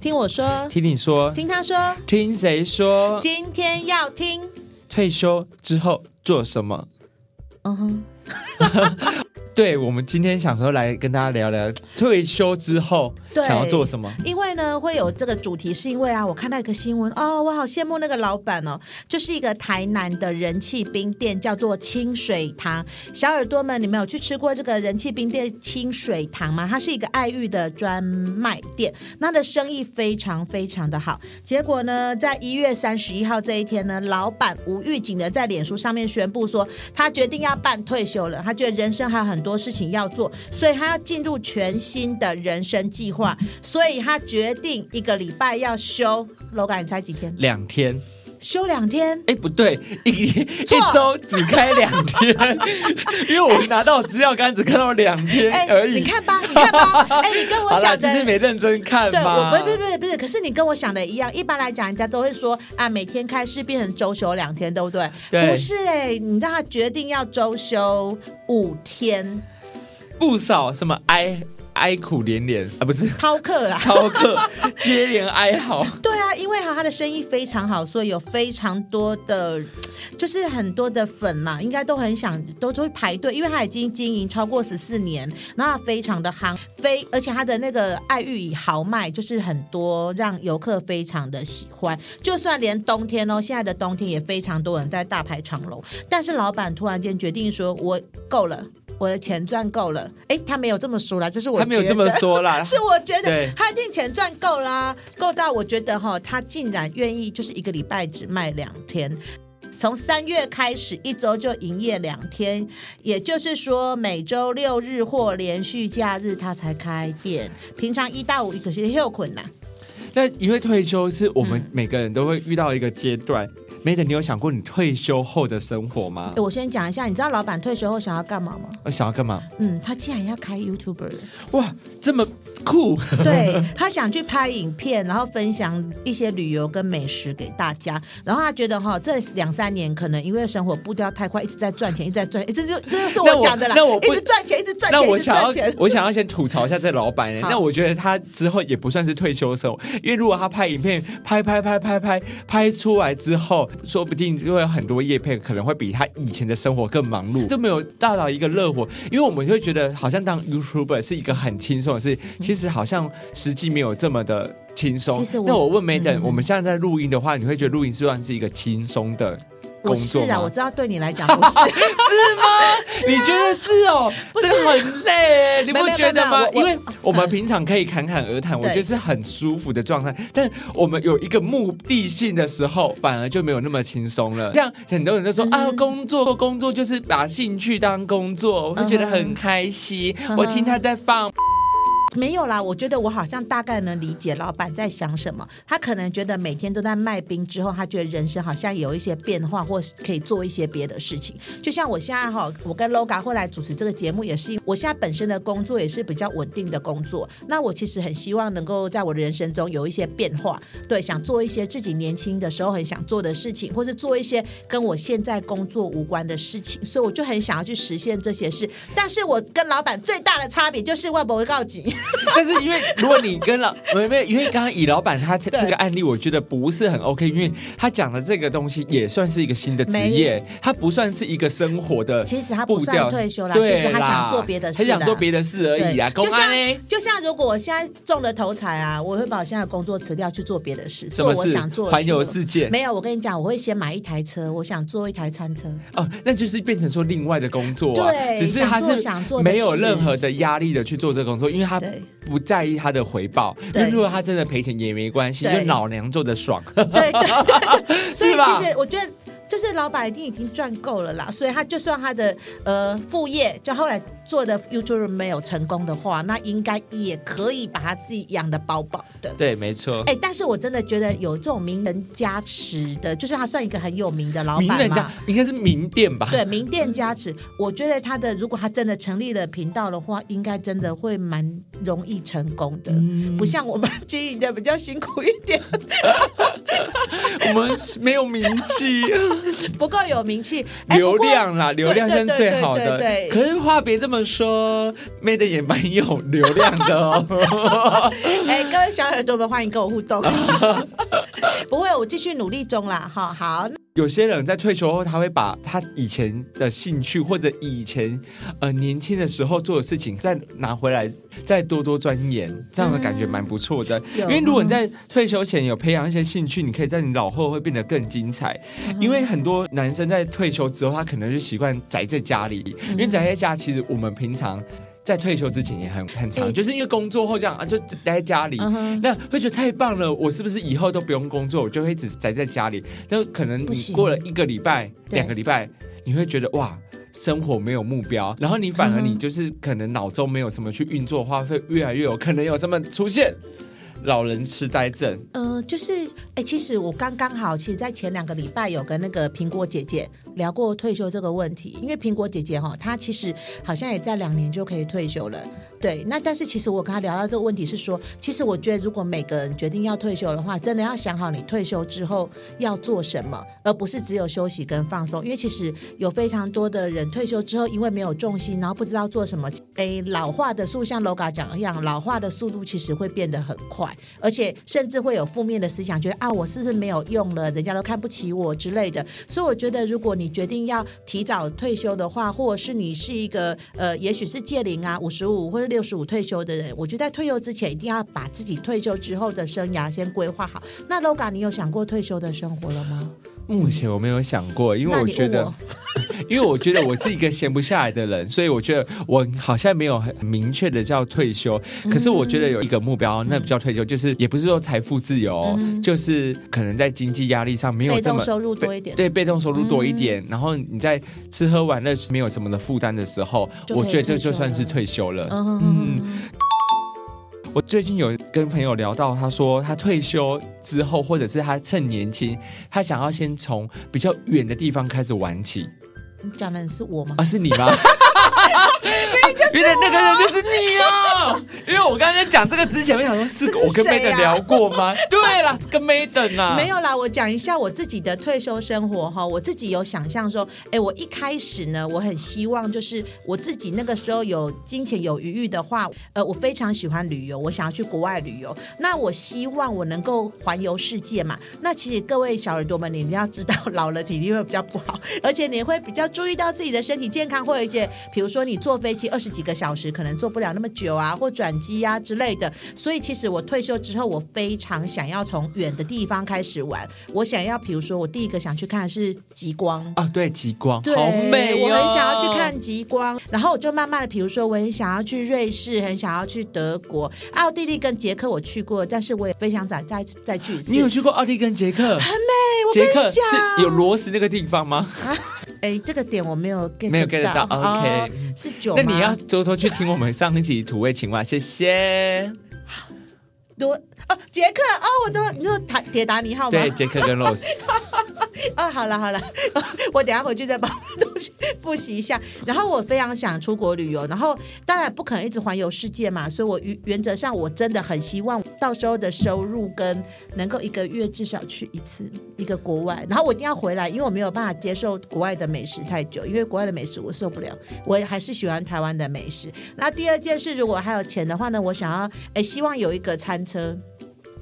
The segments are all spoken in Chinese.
听我说，听你说，听他说，听谁说？今天要听退休之后做什么？嗯哼。对，我们今天想说来跟大家聊聊退休之后想要做什么。因为呢，会有这个主题，是因为啊，我看到一个新闻哦，我好羡慕那个老板哦，就是一个台南的人气冰店，叫做清水堂。小耳朵们，你们有去吃过这个人气冰店清水堂吗？它是一个爱玉的专卖店，那的生意非常非常的好。结果呢，在一月三十一号这一天呢，老板无预警的在脸书上面宣布说，他决定要办退休了，他觉得人生还有很很。多事情要做，所以他要进入全新的人生计划，所以他决定一个礼拜要休。楼感，你猜几天？两天。休两天？哎，不对，一一周只开两天，因为我拿到资料，刚只看到两天 而已。你看吧，你看吧，哎，你跟我想的，其实没认真看。对，我不是不是不是，可是你跟我想的一样。一般来讲，人家都会说啊，每天开市变成周休两天，对不对？对。不是哎，你让他决定要周休五天，不少什么哀。哀苦连连啊，不是饕客啦，饕客接连哀嚎。对啊，因为哈他的生意非常好，所以有非常多的，就是很多的粉嘛，应该都很想都都会排队，因为他已经经营超过十四年，那非常的夯，非而且他的那个爱玉豪迈，就是很多让游客非常的喜欢。就算连冬天哦，现在的冬天也非常多人在大排长龙，但是老板突然间决定说：“我够了。”我的钱赚够了，哎，他没有这么说啦，这是我他没有这么说啦，是我觉得他一定钱赚够啦，够到我觉得哈，他竟然愿意就是一个礼拜只卖两天，从三月开始一周就营业两天，也就是说每周六日或连续假日他才开店，平常一到五可是很困难。那因为退休是我们每个人都会遇到一个阶段。嗯 Madam，你有想过你退休后的生活吗？我先讲一下，你知道老板退休后想要干嘛吗？呃想要干嘛？嗯，他竟然要开 YouTuber 了！哇，这么酷！对，他想去拍影片，然后分享一些旅游跟美食给大家。然后他觉得哈，这两三年可能因为生活步调太快，一直在赚钱，一直在赚。这就这就是我讲的啦。那我一直赚钱，一直赚钱。那我想要，我想要先吐槽一下这老板。那我觉得他之后也不算是退休生活，因为如果他拍影片，拍拍拍拍拍拍出来之后，说不定。就会有很多叶片可能会比他以前的生活更忙碌，都没有达到一个热火。因为我们会觉得好像当 YouTuber 是一个很轻松的事，其实好像实际没有这么的轻松。那我问 Madam，嗯，我们现在在录音的话，你会觉得录音是算是一个轻松的？工作是啊，我知道对你来讲 不是，是吗？你觉得是哦？不是很累，你不觉得吗？因为 我们平常可以侃侃而谈，我觉得是很舒服的状态。但我们有一个目的性的时候，反而就没有那么轻松了。这样很多人都说、嗯、啊，工作工作就是把兴趣当工作，我会觉得很开心。嗯、我听他在放。没有啦，我觉得我好像大概能理解老板在想什么。他可能觉得每天都在卖冰之后，他觉得人生好像有一些变化，或是可以做一些别的事情。就像我现在哈，我跟 Loga 会来主持这个节目，也是我现在本身的工作也是比较稳定的工作。那我其实很希望能够在我的人生中有一些变化，对，想做一些自己年轻的时候很想做的事情，或是做一些跟我现在工作无关的事情。所以我就很想要去实现这些事。但是我跟老板最大的差别就是我不会告急。但是因为如果你跟老没没，因为刚刚乙老板他这个案例，我觉得不是很 OK，因为他讲的这个东西也算是一个新的职业，他不算是一个生活的。其实他不算退休啦，对，其实他想做别的事，他想做别的事而已啊。就像？就像如果我现在中了头彩啊，我会把我现在的工作辞掉去做别的事，做我想做环游世界。没有，我跟你讲，我会先买一台车，我想做一台餐车。哦，那就是变成说另外的工作啊。对，只是他是没有任何的压力的去做这个工作，因为他不在意他的。回报，那如果他真的赔钱也没关系，就老娘做的爽。对，对，所以其实我觉得，就是老板一定已经赚够了啦，所以他就算他的呃副业，就后来。做的 YouTuber 没有成功的话，那应该也可以把他自己养的饱饱的。对，没错。哎，但是我真的觉得有这种名人加持的，就是他算一个很有名的老板嘛。名人家应该是名店吧？对，名店加持。我觉得他的如果他真的成立了频道的话，应该真的会蛮容易成功的，嗯、不像我们经营的比较辛苦一点。我们没有名气，不够有名气，流量啦，流量是最好的。对，可是话别这么说，Madam 也蛮有流量的哦。哎，各位小耳朵们，欢迎跟我互动。不会，我继续努力中啦。哈，好。有些人在退休后，他会把他以前的兴趣或者以前呃年轻的时候做的事情再拿回来，再多多钻研，这样的感觉蛮不错的。嗯、因为如果你在退休前有培养一些兴趣，你可以在你老后会变得更精彩。嗯、因为很多男生在退休之后，他可能就习惯宅在家里，因为宅在家其实我们平常。在退休之前也很很长，就是因为工作后这样啊，就待在家里，那会觉得太棒了。我是不是以后都不用工作，我就会一直宅在家里？但可能你过了一个礼拜、两个礼拜，你会觉得哇，生活没有目标，然后你反而你就是可能脑中没有什么去运作的话，会越来越有可能有什么出现。老人痴呆症，呃，就是，哎、其实我刚刚好，其实，在前两个礼拜有跟那个苹果姐姐聊过退休这个问题，因为苹果姐姐哈，她其实好像也在两年就可以退休了，对。那但是其实我跟他聊到这个问题是说，其实我觉得如果每个人决定要退休的话，真的要想好你退休之后要做什么，而不是只有休息跟放松。因为其实有非常多的人退休之后，因为没有重心，然后不知道做什么，哎、老化的速像 Loga 讲一样，老化的速度其实会变得很快。而且甚至会有负面的思想，觉得啊，我是不是没有用了？人家都看不起我之类的。所以我觉得，如果你决定要提早退休的话，或者是你是一个呃，也许是届龄啊，五十五或者六十五退休的人，我觉得在退休之前一定要把自己退休之后的生涯先规划好。那 Loga，你有想过退休的生活了吗？目前我没有想过，因为我觉得，因为我觉得我是一个闲不下来的人，所以我觉得我好像没有很明确的叫退休。可是我觉得有一个目标，那不叫退休，就是也不是说财富自由，就是可能在经济压力上没有这么被动收入多一点，对，被动收入多一点，然后你在吃喝玩乐没有什么的负担的时候，我觉得这就算是退休了。嗯。我最近有跟朋友聊到，他说他退休之后，或者是他趁年轻，他想要先从比较远的地方开始玩起。你讲的是我吗？啊，是你吗？原来那个人就是你哦！因为我刚才讲这个之前，我想说是我跟 Maden 聊过吗？对啦，是跟 Maden 啊。没有啦，我讲一下我自己的退休生活哈。我自己有想象说，哎，我一开始呢，我很希望就是我自己那个时候有金钱有余裕的话，呃，我非常喜欢旅游，我想要去国外旅游。那我希望我能够环游世界嘛。那其实各位小耳朵们，你们要知道，老了体力会比较不好，而且你会比较注意到自己的身体健康，会有一些，比如说你坐飞机二十几。几个小时可能坐不了那么久啊，或转机啊之类的。所以其实我退休之后，我非常想要从远的地方开始玩。我想要，比如说，我第一个想去看的是极光啊，对，极光，好美哦，我很想要去看极光。然后我就慢慢的，比如说，我很想要去瑞士，很想要去德国、奥地利跟捷克，我去过，但是我也非常想再再再去一次。你有去过奥地利跟捷克？很美，我跟你讲，捷克是有螺丝那个地方吗？啊 哎，这个点我没有 get 没有 get 到，OK，哦，是酒？那你要偷偷去听我们上一集土味情话，谢谢。多哦，杰克哦，我都你说塔铁达尼号吗？对，杰克跟 Rose。哦，好了好了，我等下回去再把东西复习一下。然后我非常想出国旅游，然后当然不可能一直环游世界嘛，所以我原原则上我真的很希望到时候的收入跟能够一个月至少去一次一个国外，然后我一定要回来，因为我没有办法接受国外的美食太久，因为国外的美食我受不了，我还是喜欢台湾的美食。那第二件事，如果还有钱的话呢，我想要哎，希望有一个餐车。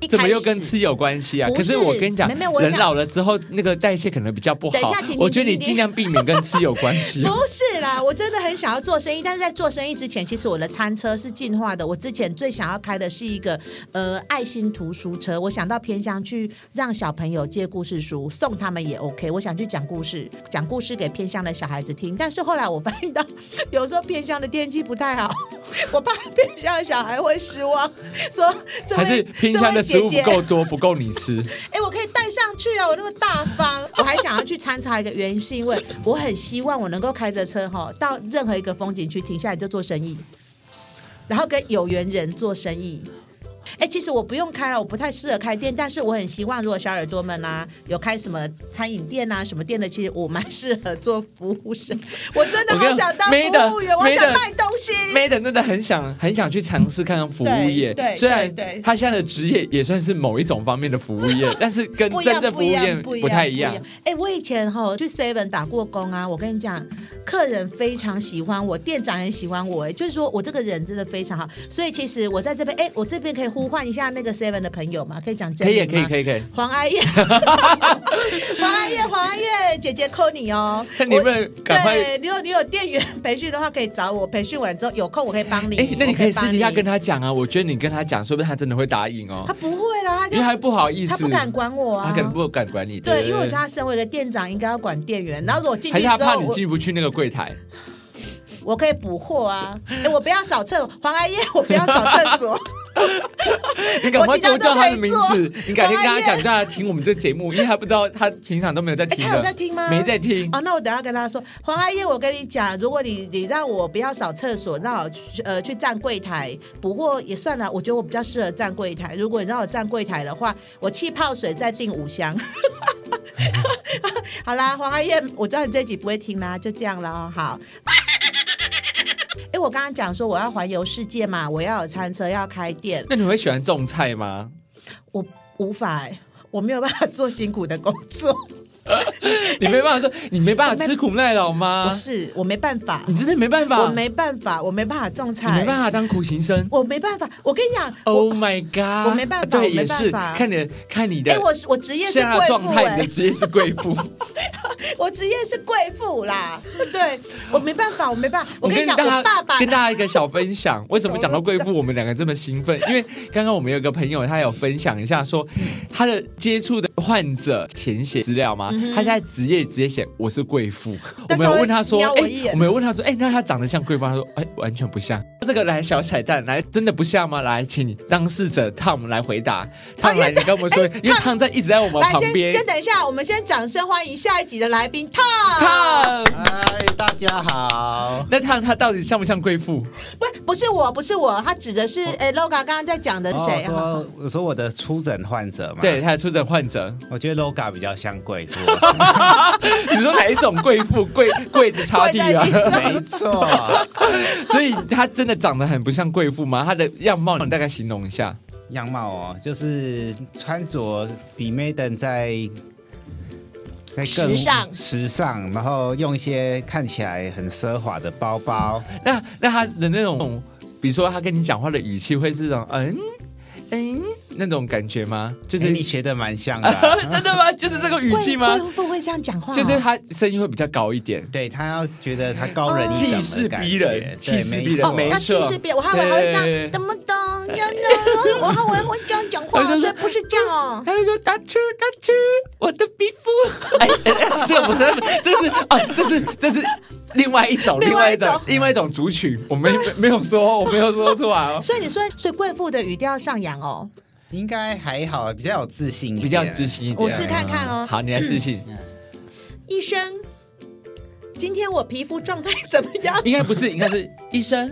怎么又跟吃有关系啊？可是我跟你讲，人老了之后那个代谢可能比较不好。我觉得你尽量避免跟吃有关系。不是啦，我真的很想要做生意，但是在做生意之前，其实我的餐车是进化的。我之前最想要开的是一个呃爱心图书车，我想到偏乡去让小朋友借故事书，送他们也 OK。我想去讲故事，讲故事给偏乡的小孩子听。但是后来我发现到，有时候偏乡的天气不太好，我怕偏乡的小孩会失望，说还是偏乡的。食物不够多，不够你吃。哎，我可以带上去啊！我那么大方，我还想要去参查一个原因，是因为我很希望我能够开着车哈，到任何一个风景区停下来就做生意，然后跟有缘人做生意。哎，其实我不用开了，我不太适合开店，但是我很希望，如果小耳朵们啊有开什么餐饮店啊什么店的，其实我蛮适合做服务生。我真的好想当服务员，我想卖东西。Madam 真的很想很想去尝试看看服务业，对，虽然他现在的职业也算是某一种方面的服务业，但是跟 真的服务业不太一样。哎，我以前哈去 Seven 打过工啊，我跟你讲，客人非常喜欢我，店长很喜欢我，哎，就是说我这个人真的非常好，所以其实我在这边，哎，我这边可以呼唤一下那个 Seven 的朋友嘛？可以讲真？可以，可以，可以，可以。黄阿燕，黄阿燕，黄阿燕，姐姐 call 你哦。看 你们赶快，对，你有你有店员培训的话，可以找我，培训完之后有空我可以帮你。哎，那你可以私底下跟他讲啊，我觉得你跟他讲，说不定他真的会答应哦。他不会啦，因为他不好意思，他不敢管我啊，他可能不敢管你。对，因为我觉得他身为一个店长，应该要管店员，然后如果进去之后，还是他怕你进不去那个柜台。我可以补货啊！哎，我不要扫厕所，黄阿燕，我不要扫厕所。你赶快多叫他的名字，你改天跟他讲，叫他听我们这节目，因为他不知道他平常都没有在听。他有在听吗？没在听。哦，那我等下跟他说，黄阿燕，我跟你讲，如果你你让我不要扫厕所，让我去呃去站柜台补货也算了。我觉得我比较适合站柜台。如果你让我站柜台的话，我气泡水再订五箱。好啦，黄阿燕，我知道你这集不会听啦，就这样了哦。好。哎，我刚刚讲说我要环游世界嘛，我要有餐车，要开店。那你会喜欢种菜吗？我无法，我没有办法做辛苦的工作。你没办法说，你没办法吃苦耐劳吗？不是，我没办法。你真的没办法？我没办法，我没办法种菜，没办法当苦行僧。我没办法。我跟你讲，Oh my God，我没办法。对，也是。看你，看你的。哎，我我职业是贵妇。状态，你的职业是贵妇。我职业是贵妇啦。对，我没办法，我没办法。我跟你讲，我爸爸跟大家一个小分享。为什么讲到贵妇，我们两个这么兴奋？因为刚刚我们有个朋友，他有分享一下，说他的接触的患者填写资料吗？他现在职业。直接写我是贵妇，我没有问他说，哎，我没有问他说，哎，那他长得像贵妇？他说，哎，完全不像。这个来小彩蛋，来真的不像吗？来，请你当事者 Tom 来回答。Tom 来，你跟我们说，因为 Tom 在一直在我们旁边。先等一下，我们先掌声欢迎下一集的来宾 Tom。嗨，大家好。那 Tom 他到底像不像贵妇？不，不是我，不是我，他指的是哎，Loga 刚刚在讲的是谁？说，我说我的初诊患者嘛。对，他的初诊患者，我觉得 Loga 比较像贵妇。你说哪一种贵妇？柜柜子擦地啊？没错，所以他真的长得很不像贵妇吗？他的样貌你大概形容一下。样貌哦，就是穿着比 Madam 在在更时尚时尚，然后用一些看起来很奢华的包包。那那他的那种，比如说他跟你讲话的语气会是这种嗯。嗯，那种感觉吗？就是、欸、你学的蛮像的、啊，真的吗？就是这个语气吗？贵妇会这样讲话、哦，就是他声音会比较高一点，对他要觉得他高人一等，气势逼人，气势逼人，没错。气势逼人，我还以为还会这样，怎么懂？真的，我还以为会这样讲话，所以不是这样哦。他就说：“打吃打吃，我的皮肤。”哎，这个不是，这是哦，这是这是另外一种，另外一种，另外一种族群，我没没有说，我没有说出来哦。所以你说，所以贵妇的语调上扬哦，应该还好，比较有自信，比较自信一点。我试看看哦。好，你来自信。医生，今天我皮肤状态怎么样？应该不是，应该是医生。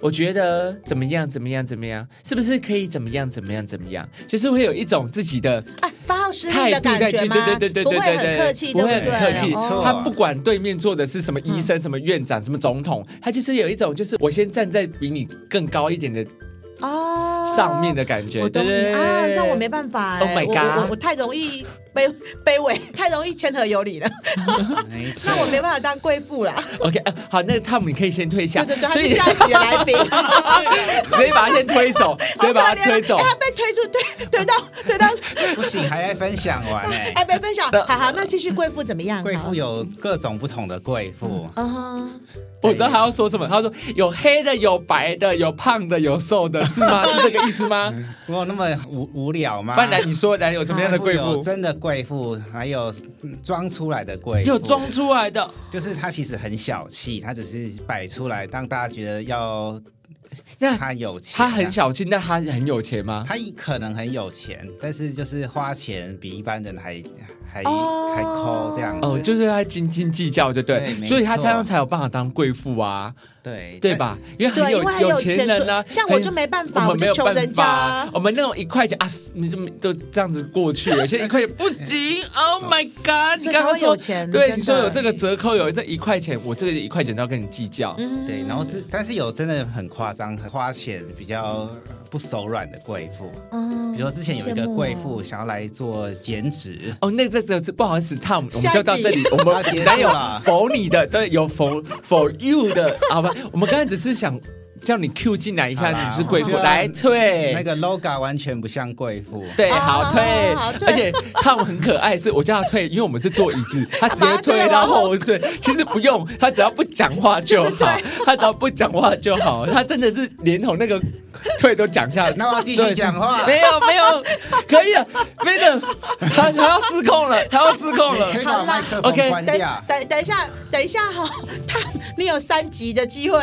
我觉得怎么样？怎么样？怎么样？是不是可以怎么样？怎么样？怎么样？就是会有一种自己的啊发号施令的感觉吗？对对对对对对，不会很客气，不会很客气。他不管对面坐的是什么医生、什么院长、什么总统，他就是有一种，就是我先站在比你更高一点的。哦，上面的感觉，对对。啊，那我没办法，Oh my God，我我太容易卑卑微，太容易谦和有礼了，那我没办法当贵妇啦。OK，好，那汤姆你可以先退下，对对对，所以下一集来宾，直接把他先推走，直接把他推走，他被推出推推到推到，不行，还要分享完呢，还没分享，好好，那继续贵妇怎么样？贵妇有各种不同的贵妇，嗯哼，我知道他要说什么，他说有黑的，有白的，有胖的，有瘦的。是吗？是这个意思吗？我有那么无无聊吗？不然你说，来有什么样的贵妇？真的贵妇，还有装出来的贵妇。有装出来的，就是他其实很小气，他只是摆出来，让大家觉得要那他有钱、啊，他很小气，那他很有钱吗？他可能很有钱，但是就是花钱比一般人还。还、哦、还抠这样子哦，就是他斤斤计较，就对，对所以他这样才有办法当贵妇啊，对对吧？因为很有很有钱人啊，像我就没办法，我们没有办法，我，人啊、我们那种一块钱啊，你就都这样子过去了，现在一块钱不行，Oh my God！你刚刚说对，你说有这个折扣，有这一块钱，我这个一块钱都要跟你计较，嗯，对，然后是，但是有真的很夸张，花钱比较不手软的贵妇，嗯，比如说之前有一个贵妇想要来做减脂，哦，那这这不好意思。，Tom，我们就到这里，我们没有 for 你的，对，有 for for you 的，好吧？我们刚才只是想叫你 Q 进来一下，你是贵妇，来退。那个 logo 完全不像贵妇，对，好退。而且他们很可爱，是我叫他退，因为我们是坐椅子，他直接退到后退。其实不用，他只要不讲话就好，他只要不讲话就好。他真的是连同那个退都讲下来。那我继续讲话。没有没有，可以了，没的，他他要失控了，他要失控了。好了，OK，等等等一下，等一下哈，他你有三级的机会。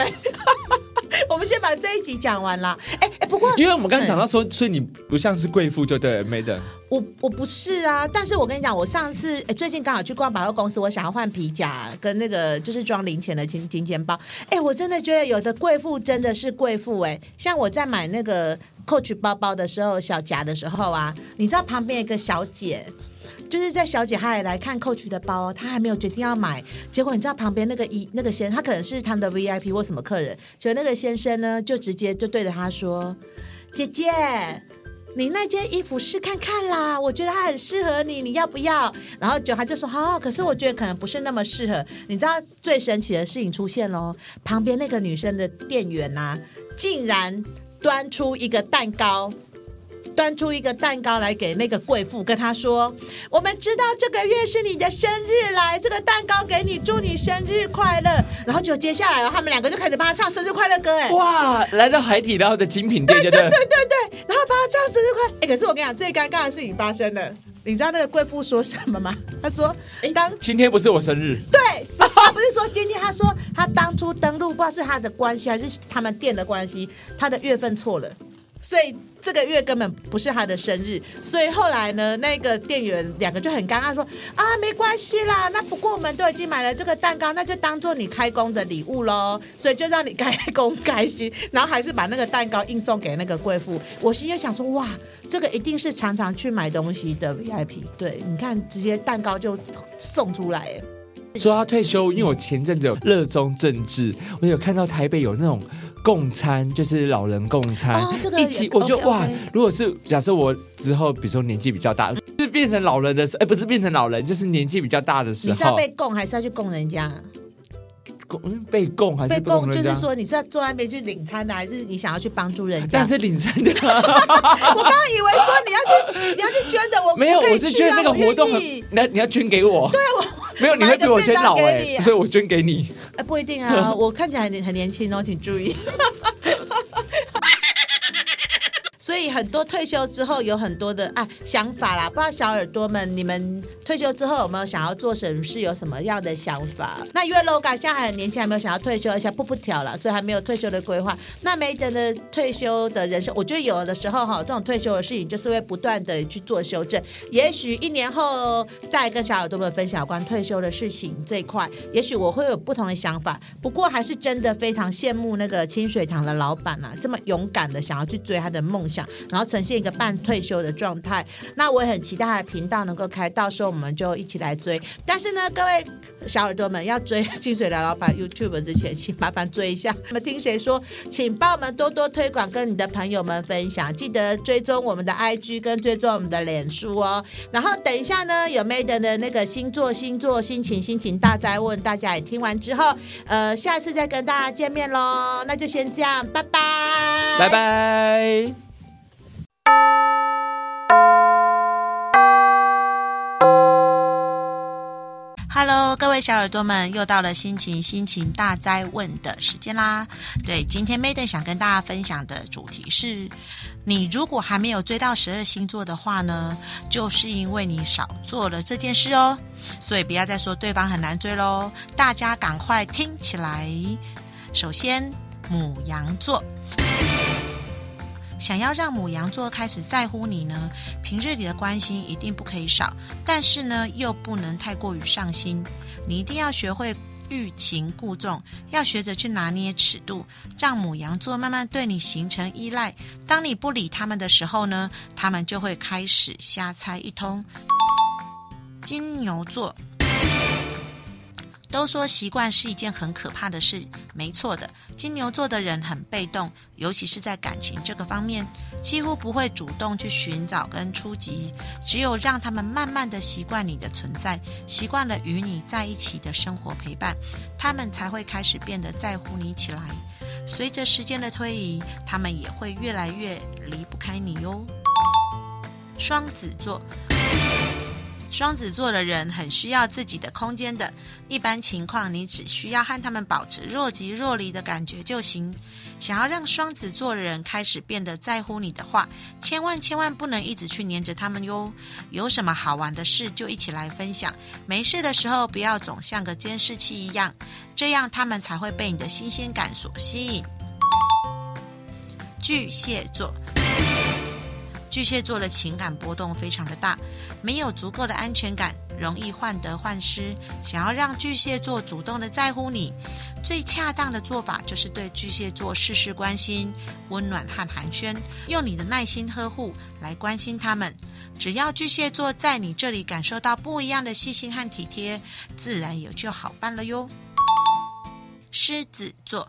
我们先把这一集讲完了。哎哎，不过因为我们刚刚讲到说，所以你不像是贵妇，就对了，Madam。我我不是啊，但是我跟你讲，我上次哎，最近刚好去逛百货公司，我想要换皮夹跟那个就是装零钱的金金钱包。哎，我真的觉得有的贵妇真的是贵妇哎，像我在买那个 Coach 包包的时候，小夹的时候啊，你知道旁边有一个小姐。就是在小姐她也来看 Coach 的包，她还没有决定要买，结果你知道旁边那个一那个先生，他可能是他们的 VIP 或什么客人，就那个先生呢，就直接就对着她说：“姐姐，你那件衣服试看看啦，我觉得它很适合你，你要不要？”然后就他就说：“好、哦，可是我觉得可能不是那么适合。”你知道最神奇的事情出现喽，旁边那个女生的店员呐、竟然端出一个蛋糕。端出一个蛋糕来给那个贵妇，跟她说：“我们知道这个月是你的生日，来这个蛋糕给你，祝你生日快乐。”然后就接下来哦，他们两个就开始帮他唱生日快乐歌，哎，哇，来到海底捞的精品店，对对对对对，然后帮他唱生日快乐。哎，可是我跟你讲，最尴尬的事情发生了，你知道那个贵妇说什么吗？她说：“当今天不是我生日。”对，他不是说今天，她说他当初登录，不知道是他的关系还是他们店的关系，他的月份错了。所以这个月根本不是他的生日，所以后来呢，那个店员两个就很尴尬说啊，没关系啦，那不过我们都已经买了这个蛋糕，那就当做你开工的礼物喽，所以就让你开工开心，然后还是把那个蛋糕硬送给那个贵妇。我心就想说，哇，这个一定是常常去买东西的 VIP，对，你看直接蛋糕就送出来。说他退休，因为我前阵子有热衷政治，我有看到台北有那种。共餐就是老人共餐，哦这个、一起，我觉得 okay, 哇，okay. 如果是假设我之后，比如说年纪比较大，就是变成老人的时候，哎，不是变成老人，就是年纪比较大的时候，你是要被供还是要去供人家？供被供还是被供？就是说你是要坐那边去领餐的，还是你想要去帮助人家？但是领餐的。我刚刚以为说你要去，你要去捐的，我没有，我是捐那个活动，那你要捐给我？对我 没有，你会比我先老哎，所以我捐给你。哎，不一定啊，我看起来很很年轻哦，请注意。所以很多退休之后有很多的啊想法啦，不知道小耳朵们，你们退休之后有没有想要做什么事，有什么样的想法？那因为 Loga 现在还很年轻，还没有想要退休，而且不不调了，所以还没有退休的规划。那 Madam 的退休的人生，我觉得有的时候哈，这种退休的事情就是会不断的去做修正。也许一年后再跟小耳朵们分享有关退休的事情这一块，也许我会有不同的想法。不过还是真的非常羡慕那个清水堂的老板啊，这么勇敢的想要去追他的梦想。然后呈现一个半退休的状态，那我也很期待他的频道能够开，到时候我们就一起来追。但是呢，各位小耳朵们要追清水的老板 YouTube 之前，请麻烦追一下。那么听谁说？请帮我们多多推广，跟你的朋友们分享，记得追踪我们的 IG 跟追踪我们的脸书哦。然后等一下呢，有 Madam 的那个星座、星座、心情、心情大灾问，大家也听完之后，呃，下次再跟大家见面喽。那就先这样，拜拜，拜拜。各位小耳朵们，又到了心情心情大灾问的时间啦。对，今天 Maden 想跟大家分享的主题是：你如果还没有追到十二星座的话呢，就是因为你少做了这件事哦。所以不要再说对方很难追喽，大家赶快听起来。首先。母羊座。想要让母羊座开始在乎你呢，平日里的关心一定不可以少，但是呢，又不能太过于上心。你一定要学会欲擒故纵，要学着去拿捏尺度，让母羊座慢慢对你形成依赖。当你不理他们的时候呢，他们就会开始瞎猜一通。金牛座。都说习惯是一件很可怕的事，没错的。金牛座的人很被动，尤其是在感情这个方面，几乎不会主动去寻找跟出击。只有让他们慢慢的习惯你的存在，习惯了与你在一起的生活陪伴，他们才会开始变得在乎你起来。随着时间的推移，他们也会越来越离不开你哟。双子座。双子座的人很需要自己的空间的，一般情况你只需要和他们保持若即若离的感觉就行。想要让双子座的人开始变得在乎你的话，千万千万不能一直去黏着他们哟。有什么好玩的事就一起来分享，没事的时候不要总像个监视器一样，这样他们才会被你的新鲜感所吸引。巨蟹座。巨蟹座的情感波动非常的大，没有足够的安全感，容易患得患失。想要让巨蟹座主动的在乎你，最恰当的做法就是对巨蟹座事事关心、温暖和寒暄，用你的耐心呵护来关心他们。只要巨蟹座在你这里感受到不一样的细心和体贴，自然也就好办了哟。狮子座。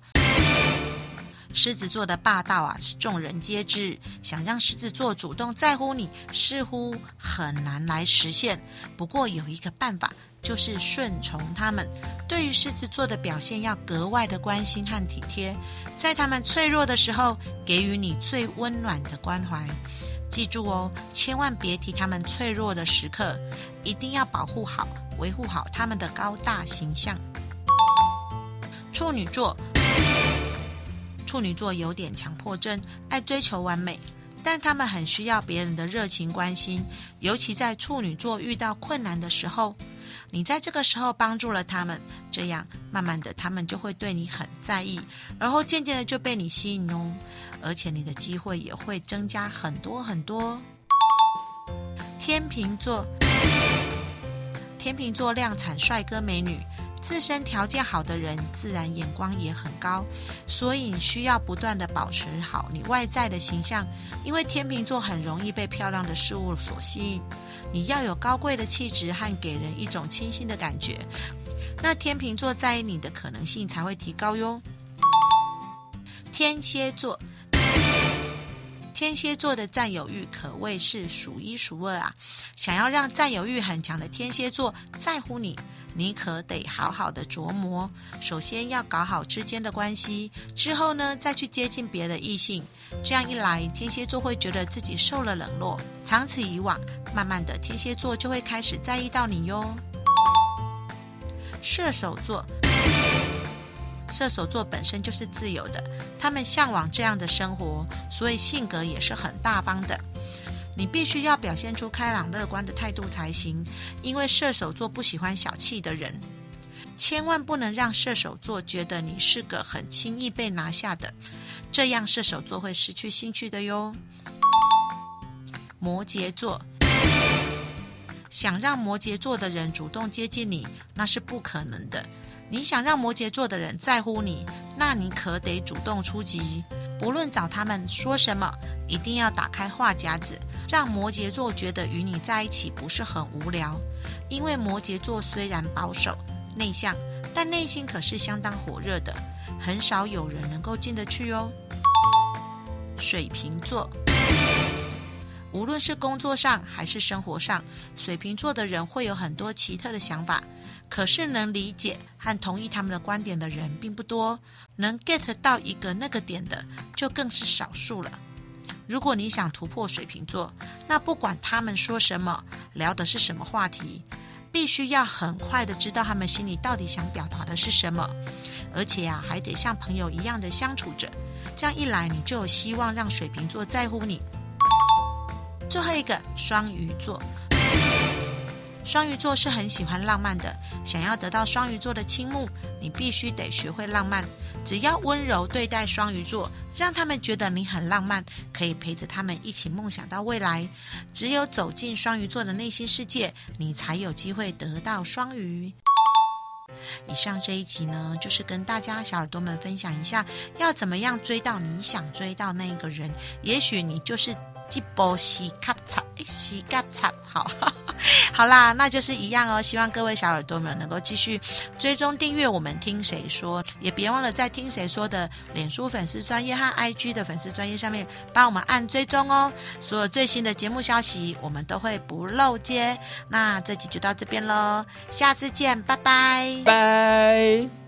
狮子座的霸道啊，是众人皆知。想让狮子座主动在乎你，似乎很难来实现。不过有一个办法，就是顺从他们。对于狮子座的表现，要格外的关心和体贴，在他们脆弱的时候，给予你最温暖的关怀。记住哦，千万别提他们脆弱的时刻，一定要保护好、维护好他们的高大形象。处女座。处女座有点强迫症，爱追求完美，但他们很需要别人的热情关心，尤其在处女座遇到困难的时候，你在这个时候帮助了他们，这样慢慢的他们就会对你很在意，然后渐渐的就被你吸引哦，而且你的机会也会增加很多很多。天秤座，天秤座量产帅哥美女。自身条件好的人，自然眼光也很高，所以你需要不断地保持好你外在的形象，因为天秤座很容易被漂亮的事物所吸引。你要有高贵的气质和给人一种清新的感觉，那天秤座在意你的可能性才会提高哟。天蝎座，天蝎座的占有欲可谓是数一数二啊！想要让占有欲很强的天蝎座在乎你。你可得好好的琢磨，首先要搞好之间的关系，之后呢，再去接近别的异性。这样一来，天蝎座会觉得自己受了冷落，长此以往，慢慢的，天蝎座就会开始在意到你哟。射手座，射手座本身就是自由的，他们向往这样的生活，所以性格也是很大方的。你必须要表现出开朗乐观的态度才行，因为射手座不喜欢小气的人，千万不能让射手座觉得你是个很轻易被拿下的，这样射手座会失去兴趣的哟。摩羯座，想让摩羯座的人主动接近你，那是不可能的。你想让摩羯座的人在乎你，那你可得主动出击。不论找他们说什么，一定要打开话匣子，让摩羯座觉得与你在一起不是很无聊。因为摩羯座虽然保守内向，但内心可是相当火热的，很少有人能够进得去哦。水瓶座，无论是工作上还是生活上，水瓶座的人会有很多奇特的想法。可是能理解和同意他们的观点的人并不多，能 get 到一个那个点的就更是少数了。如果你想突破水瓶座，那不管他们说什么，聊的是什么话题，必须要很快的知道他们心里到底想表达的是什么，而且呀、啊，还得像朋友一样的相处着。这样一来，你就有希望让水瓶座在乎你。最后一个双鱼座。双鱼座是很喜欢浪漫的，想要得到双鱼座的倾慕，你必须得学会浪漫。只要温柔对待双鱼座，让他们觉得你很浪漫，可以陪着他们一起梦想到未来。只有走进双鱼座的内心世界，你才有机会得到双鱼。以上这一集呢，就是跟大家小耳朵们分享一下，要怎么样追到你想追到那个人。也许你就是。一波西卡擦，西卡擦，好，好啦，那就是一样哦。希望各位小耳朵们能够继续追踪订阅我们听谁说，也别忘了在听谁说的脸书粉丝专业和 IG 的粉丝专业上面帮我们按追踪哦。所有最新的节目消息，我们都会不漏接。那这集就到这边喽，下次见，拜拜，拜。